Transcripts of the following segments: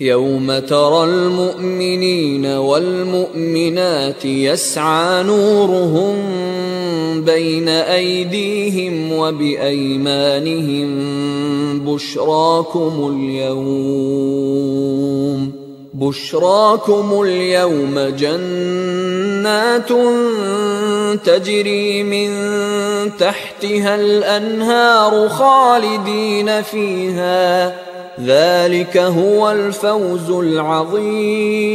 يوم ترى المؤمنين والمؤمنات يسعى نورهم بين ايديهم وبايمانهم بشراكم اليوم بشراكم اليوم جنات تجري من تحتها الانهار خالدين فيها ذلك هو الفوز العظيم.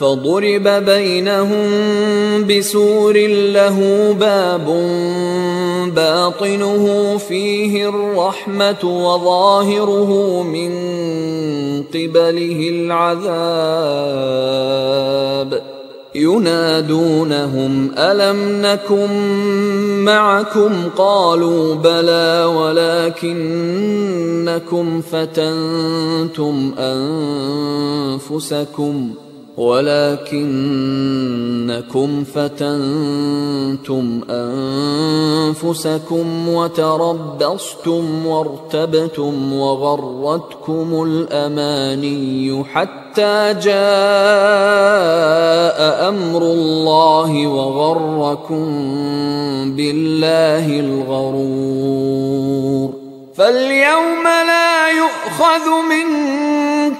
فضرب بينهم بسور له باب باطنه فيه الرحمة وظاهره من قبله العذاب. ينادونهم ألم نكن معكم؟ قالوا بلى ولكنكم فتنتم أنفسكم. ولكنكم فتنتم أنفسكم وتربصتم وارتبتم وغرتكم الأماني حتى جاء أمر الله وغركم بالله الغرور. فاليوم لا يؤخذ منكم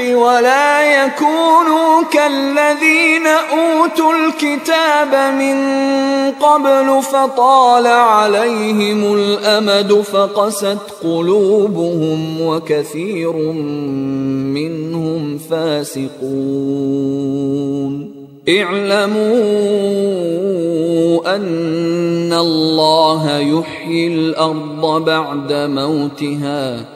ولا يكونوا كالذين أوتوا الكتاب من قبل فطال عليهم الأمد فقست قلوبهم وكثير منهم فاسقون. اعلموا أن الله يحيي الأرض بعد موتها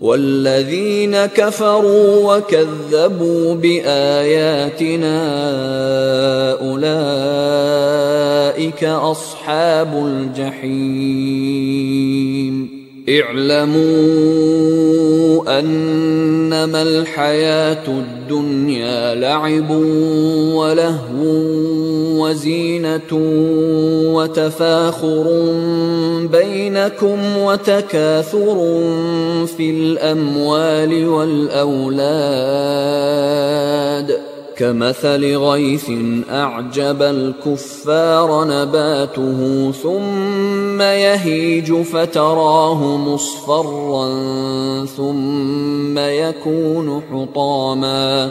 والذين كفروا وكذبوا بآياتنا أولئك أصحاب الجحيم. اعلموا أنما الحياة الدنيا لعب ولهو. وزينة وتفاخر بينكم وتكاثر في الأموال والأولاد. كمثل غيث أعجب الكفار نباته ثم يهيج فتراه مصفرا ثم يكون حطاما.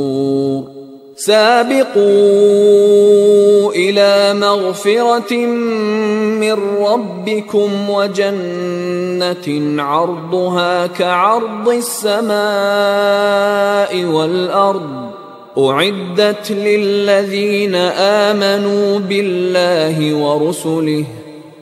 سابقوا إلى مغفرة من ربكم وجنة عرضها كعرض السماء والأرض أعدت للذين آمنوا بالله ورسله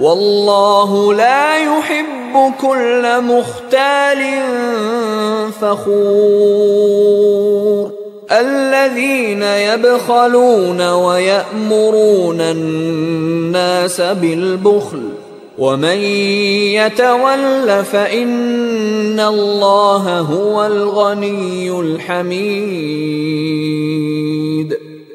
والله لا يحب كل مختال فخور. الذين يبخلون ويأمرون الناس بالبخل ومن يتول فإن الله هو الغني الحميد.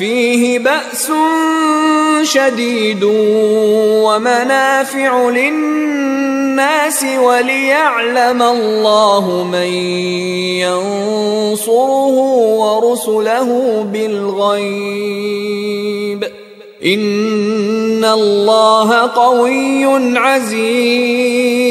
فيه بأس شديد ومنافع للناس وليعلم الله من ينصره ورسله بالغيب. إن الله قوي عزيز.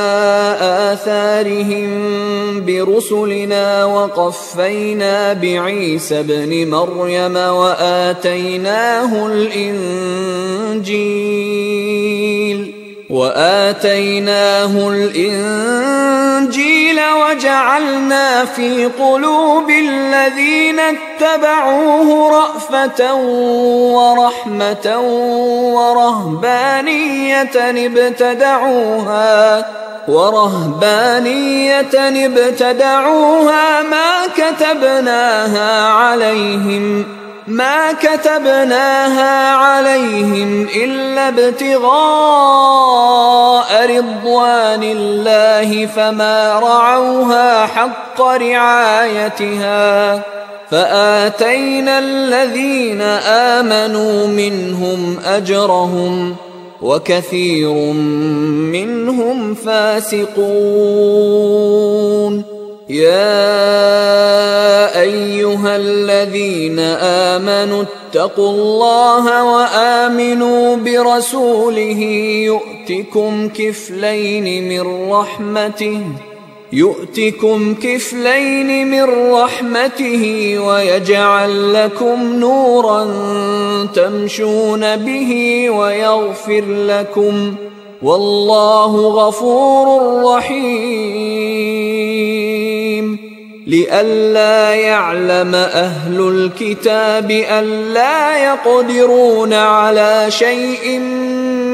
آثارهم برسلنا وقفينا بعيسى ابن مريم وآتيناه الإنجيل وآتيناه الإنجيل وجعلنا في قلوب الذين اتبعوه رأفة ورحمة ورهبانية ابتدعوها ورهبانية ابتدعوها ما كتبناها عليهم ما كتبناها عليهم إلا ابتغاء رضوان الله فما رعوها حق رعايتها. فآتينا الذين آمنوا منهم أجرهم وكثير منهم فاسقون. يا أيها الذين آمنوا اتقوا الله وآمنوا برسوله يؤتكم كفلين من رحمته يؤتكم كفلين من رحمته ويجعل لكم نورا تمشون به ويغفر لكم والله غفور رحيم. لئلا يعلم أهل الكتاب الا يقدرون على شيء